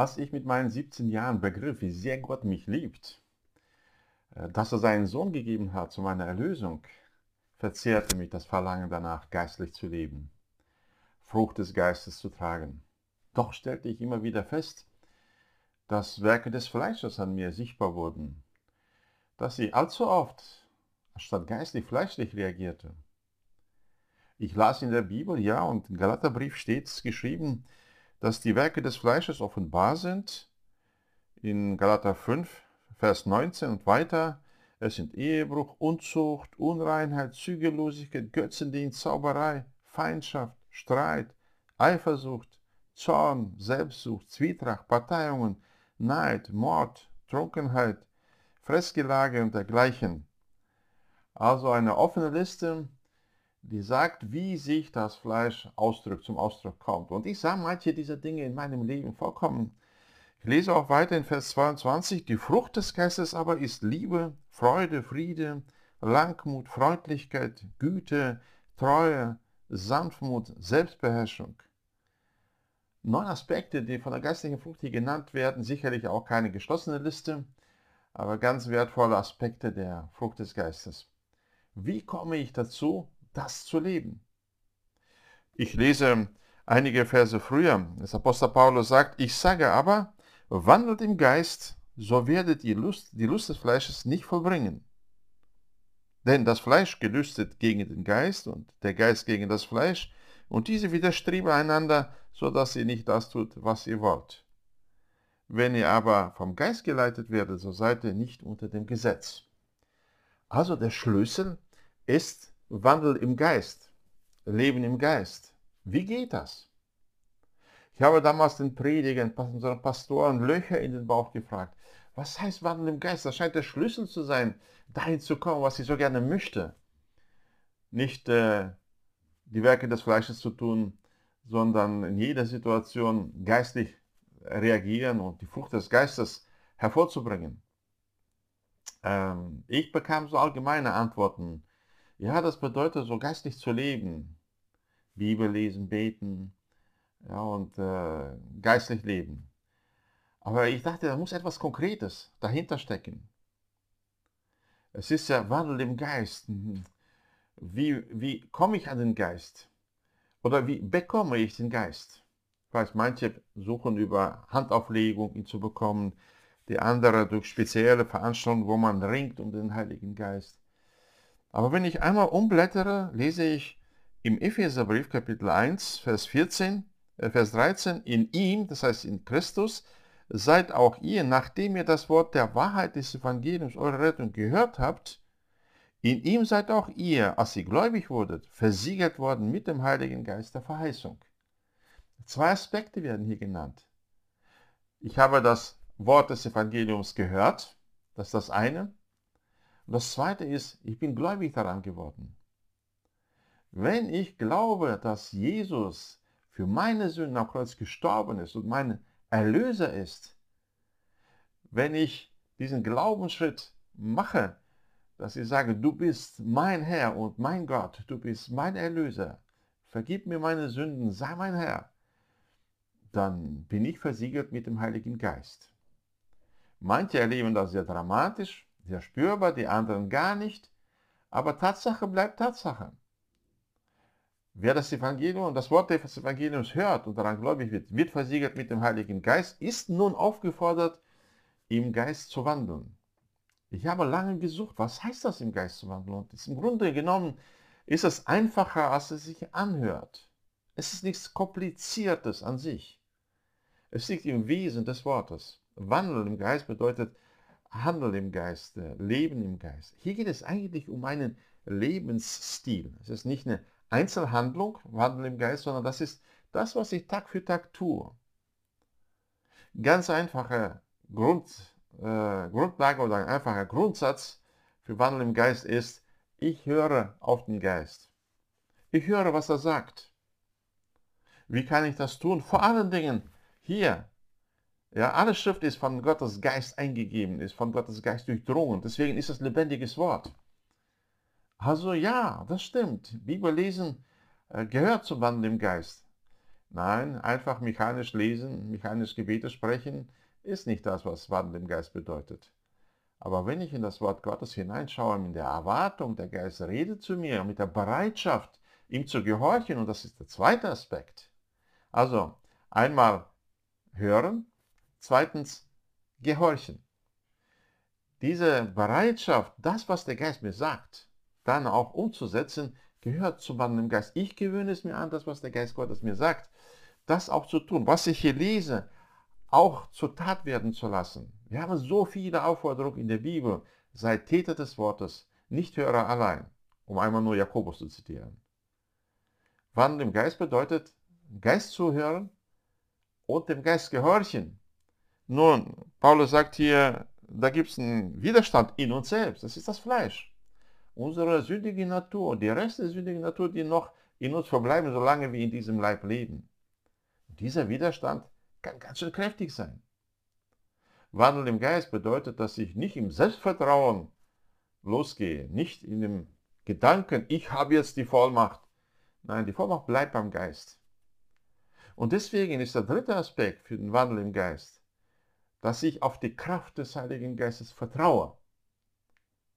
Als ich mit meinen 17 Jahren begriff, wie sehr Gott mich liebt, äh, dass er seinen Sohn gegeben hat zu meiner Erlösung, verzehrte mich das Verlangen danach, geistlich zu leben, Frucht des Geistes zu tragen. Doch stellte ich immer wieder fest, dass Werke des Fleisches an mir sichtbar wurden, dass ich allzu oft statt geistlich fleischlich reagierte. Ich las in der Bibel, ja, und im Galaterbrief steht es geschrieben, dass die Werke des Fleisches offenbar sind. In Galater 5, Vers 19 und weiter. Es sind Ehebruch, Unzucht, Unreinheit, Zügellosigkeit, Götzendienst, Zauberei, Feindschaft, Streit, Eifersucht, Zorn, Selbstsucht, Zwietracht, Parteiungen, Neid, Mord, Trunkenheit, Fressgelage und dergleichen. Also eine offene Liste, die sagt, wie sich das Fleisch ausdrückt, zum Ausdruck kommt. Und ich sah manche dieser Dinge in meinem Leben vollkommen. Ich lese auch weiter in Vers 22, die Frucht des Geistes aber ist Liebe, Freude, Friede, Langmut, Freundlichkeit, Güte, Treue, Sanftmut, Selbstbeherrschung. Neun Aspekte, die von der geistlichen Frucht hier genannt werden, sicherlich auch keine geschlossene Liste, aber ganz wertvolle Aspekte der Frucht des Geistes. Wie komme ich dazu, das zu leben? Ich lese einige Verse früher. Das Apostel Paulus sagt, ich sage aber, wandelt im Geist, so werdet ihr Lust, die Lust des Fleisches nicht vollbringen. Denn das Fleisch gelüstet gegen den Geist und der Geist gegen das Fleisch, und diese widerstreben einander, so dass ihr nicht das tut, was ihr wollt. Wenn ihr aber vom Geist geleitet werdet, so seid ihr nicht unter dem Gesetz. Also der Schlüssel ist Wandel im Geist, Leben im Geist. Wie geht das? Ich habe damals den Predigern, unseren Pastoren Löcher in den Bauch gefragt. Was heißt Wandel im Geist? Das scheint der Schlüssel zu sein, dahin zu kommen, was ich so gerne möchte. Nicht äh, die Werke des Fleisches zu tun, sondern in jeder Situation geistlich reagieren und die Frucht des Geistes hervorzubringen. Ähm, ich bekam so allgemeine Antworten. Ja, das bedeutet so geistlich zu leben. Bibel lesen, beten ja, und äh, geistlich leben. Aber ich dachte, da muss etwas Konkretes dahinter stecken. Es ist ja Wandel im Geist. Wie, wie komme ich an den Geist? Oder wie bekomme ich den Geist? Ich weiß, manche suchen über Handauflegung ihn zu bekommen, die andere durch spezielle Veranstaltungen, wo man ringt um den Heiligen Geist. Aber wenn ich einmal umblättere, lese ich im Epheserbrief Kapitel 1, Vers 14, äh, Vers 13, in ihm, das heißt in Christus, seid auch ihr, nachdem ihr das Wort der Wahrheit des Evangeliums eure Rettung gehört habt, in ihm seid auch ihr, als ihr gläubig wurdet, versiegelt worden mit dem Heiligen Geist der Verheißung. Zwei Aspekte werden hier genannt. Ich habe das Wort des Evangeliums gehört, das ist das eine. Und das zweite ist, ich bin gläubig daran geworden. Wenn ich glaube, dass Jesus für meine Sünden am Kreuz gestorben ist und mein Erlöser ist, wenn ich diesen Glaubensschritt mache, dass ich sage, du bist mein Herr und mein Gott, du bist mein Erlöser, vergib mir meine Sünden, sei mein Herr, dann bin ich versiegelt mit dem Heiligen Geist. Manche erleben das sehr dramatisch, sehr spürbar, die anderen gar nicht, aber Tatsache bleibt Tatsache. Wer das Evangelium und das Wort des Evangeliums hört und daran gläubig wird, wird versiegelt mit dem Heiligen Geist, ist nun aufgefordert, im Geist zu wandeln. Ich habe lange gesucht, was heißt das im Geist zu wandeln? Und im Grunde genommen ist es einfacher, als es sich anhört. Es ist nichts Kompliziertes an sich. Es liegt im Wesen des Wortes. Wandeln im Geist bedeutet Handeln im Geist, Leben im Geist. Hier geht es eigentlich um einen Lebensstil. Es ist nicht eine Einzelhandlung, Wandeln im Geist, sondern das ist das, was ich Tag für Tag tue. Ganz einfache Grund, äh, Grundlage oder ein einfacher Grundsatz für Wandel im Geist ist, ich höre auf den Geist. Ich höre, was er sagt. Wie kann ich das tun? Vor allen Dingen hier. Ja, alle Schrift ist von Gottes Geist eingegeben, ist von Gottes Geist durchdrungen. Deswegen ist es lebendiges Wort. Also ja, das stimmt. Bibel lesen äh, gehört zum Wandel im Geist. Nein, einfach mechanisch lesen, mechanisch Gebete sprechen, ist nicht das, was Wandel im Geist bedeutet. Aber wenn ich in das Wort Gottes hineinschaue, mit der Erwartung, der Geist redet zu mir, mit der Bereitschaft, ihm zu gehorchen, und das ist der zweite Aspekt. Also einmal hören, zweitens gehorchen. Diese Bereitschaft, das, was der Geist mir sagt, dann auch umzusetzen, gehört zu meinem Geist. Ich gewöhne es mir an, das, was der Geist Gottes mir sagt, das auch zu tun. Was ich hier lese, auch zur Tat werden zu lassen. Wir haben so viele Aufforderungen in der Bibel. Seid Täter des Wortes, nicht Hörer allein, um einmal nur Jakobus zu zitieren. Wandel im Geist bedeutet, Geist zuhören und dem Geist gehorchen. Nun, Paulus sagt hier, da gibt es einen Widerstand in uns selbst. Das ist das Fleisch. Unsere sündige Natur, die Reste der sündigen Natur, die noch in uns verbleiben, solange wir in diesem Leib leben. dieser Widerstand kann ganz schön kräftig sein. Wandel im Geist bedeutet, dass ich nicht im Selbstvertrauen losgehe, nicht in dem Gedanken, ich habe jetzt die Vollmacht. Nein, die Vollmacht bleibt beim Geist. Und deswegen ist der dritte Aspekt für den Wandel im Geist, dass ich auf die Kraft des Heiligen Geistes vertraue,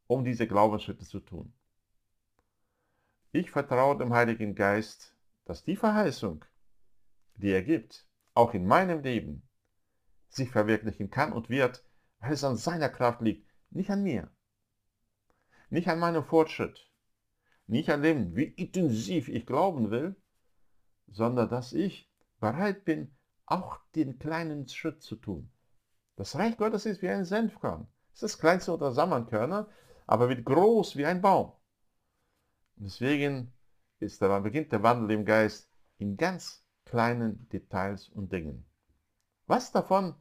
um diese Glaubensschritte zu tun. Ich vertraue dem Heiligen Geist, dass die Verheißung, die er gibt, auch in meinem Leben sich verwirklichen kann und wird, weil es an seiner Kraft liegt, nicht an mir, nicht an meinem Fortschritt, nicht an dem, wie intensiv ich glauben will, sondern dass ich bereit bin, auch den kleinen Schritt zu tun. Das Reich Gottes ist wie ein Senfkorn. Es ist das kleinste unter Sammernkörner, aber wird groß wie ein Baum. Deswegen ist der, beginnt der Wandel im Geist in ganz kleinen Details und Dingen. Was davon,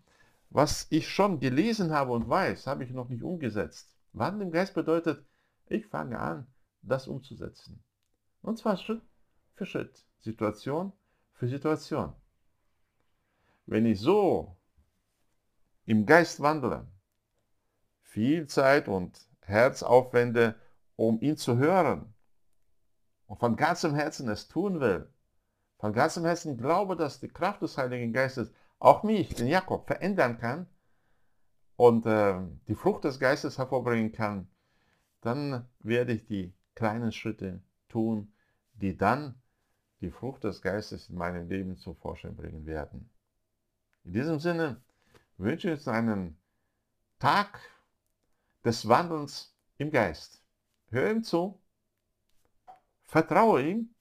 was ich schon gelesen habe und weiß, habe ich noch nicht umgesetzt. Wandel im Geist bedeutet, ich fange an, das umzusetzen. Und zwar Schritt für Schritt, Situation für Situation. Wenn ich so im Geist wandle, viel Zeit und Herz aufwende, um ihn zu hören. Und von ganzem Herzen es tun will, von ganzem Herzen glaube, dass die Kraft des Heiligen Geistes auch mich, den Jakob, verändern kann und äh, die Frucht des Geistes hervorbringen kann, dann werde ich die kleinen Schritte tun, die dann die Frucht des Geistes in meinem Leben zum Vorschein bringen werden. In diesem Sinne wünsche uns einen Tag des Wandelns im Geist. Hör ihm zu, vertraue ihm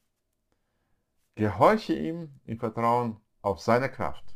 Gehorche ihm im Vertrauen auf seine Kraft.